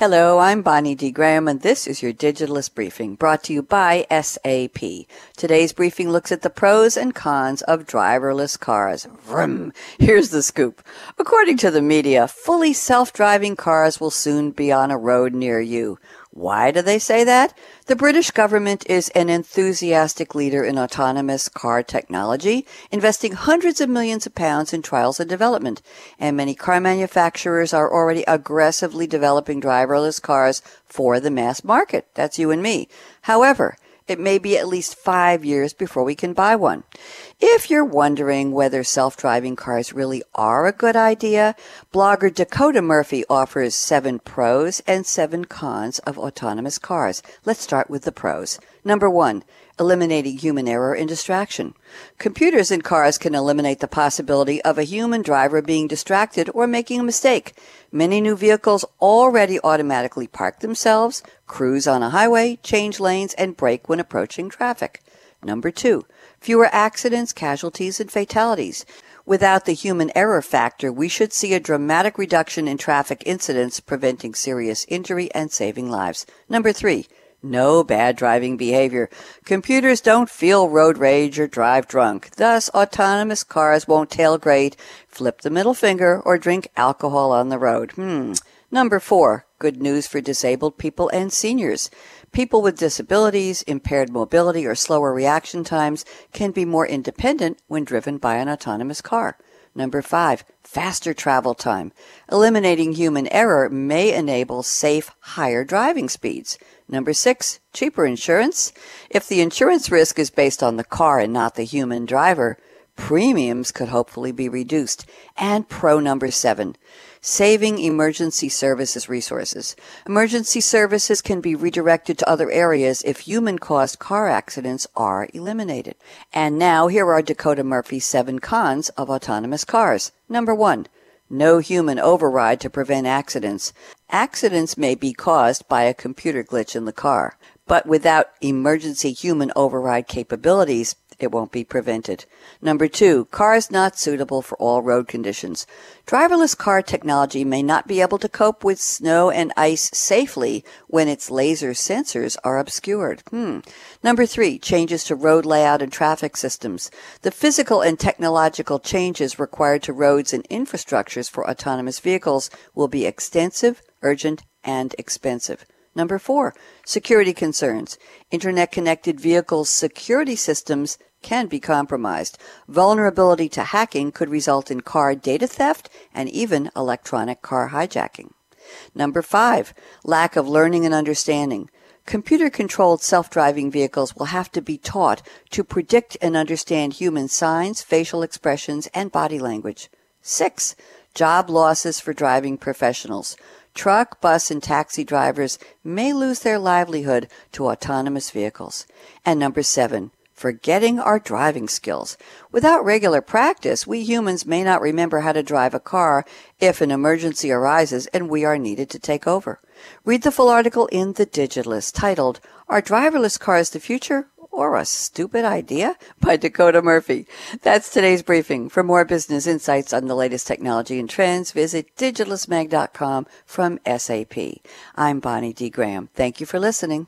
Hello, I'm Bonnie D. Graham, and this is your Digitalist Briefing, brought to you by SAP. Today's briefing looks at the pros and cons of driverless cars. Vroom! Here's the scoop. According to the media, fully self-driving cars will soon be on a road near you. Why do they say that? The British government is an enthusiastic leader in autonomous car technology, investing hundreds of millions of pounds in trials and development. And many car manufacturers are already aggressively developing driverless cars for the mass market. That's you and me. However, it may be at least five years before we can buy one. If you're wondering whether self-driving cars really are a good idea, blogger Dakota Murphy offers seven pros and seven cons of autonomous cars. Let's start with the pros. Number one, eliminating human error and distraction. Computers in cars can eliminate the possibility of a human driver being distracted or making a mistake. Many new vehicles already automatically park themselves, cruise on a highway, change lanes, and brake when approaching traffic. Number two, fewer accidents, casualties, and fatalities. Without the human error factor, we should see a dramatic reduction in traffic incidents, preventing serious injury and saving lives. Number three, no bad driving behavior. Computers don't feel road rage or drive drunk. Thus, autonomous cars won't tailgate, flip the middle finger, or drink alcohol on the road. Hmm. Number four, good news for disabled people and seniors. People with disabilities, impaired mobility, or slower reaction times can be more independent when driven by an autonomous car. Number five, faster travel time. Eliminating human error may enable safe, higher driving speeds. Number six, cheaper insurance. If the insurance risk is based on the car and not the human driver, premiums could hopefully be reduced. And pro number seven, saving emergency services resources. Emergency services can be redirected to other areas if human caused car accidents are eliminated. And now here are Dakota Murphy's seven cons of autonomous cars. Number one, no human override to prevent accidents. Accidents may be caused by a computer glitch in the car, but without emergency human override capabilities, it won't be prevented. Number two, cars not suitable for all road conditions. Driverless car technology may not be able to cope with snow and ice safely when its laser sensors are obscured. Hmm. Number three, changes to road layout and traffic systems. The physical and technological changes required to roads and infrastructures for autonomous vehicles will be extensive, urgent, and expensive. Number four, security concerns. Internet connected vehicles security systems can be compromised. Vulnerability to hacking could result in car data theft and even electronic car hijacking. Number five, lack of learning and understanding. Computer controlled self driving vehicles will have to be taught to predict and understand human signs, facial expressions, and body language. Six, job losses for driving professionals. Truck, bus, and taxi drivers may lose their livelihood to autonomous vehicles. And number seven, forgetting our driving skills. Without regular practice, we humans may not remember how to drive a car if an emergency arises and we are needed to take over. Read the full article in The Digitalist titled, Are Driverless Cars the Future or a Stupid Idea? by Dakota Murphy. That's today's briefing. For more business insights on the latest technology and trends, visit digitalistmag.com from SAP. I'm Bonnie D. Graham. Thank you for listening.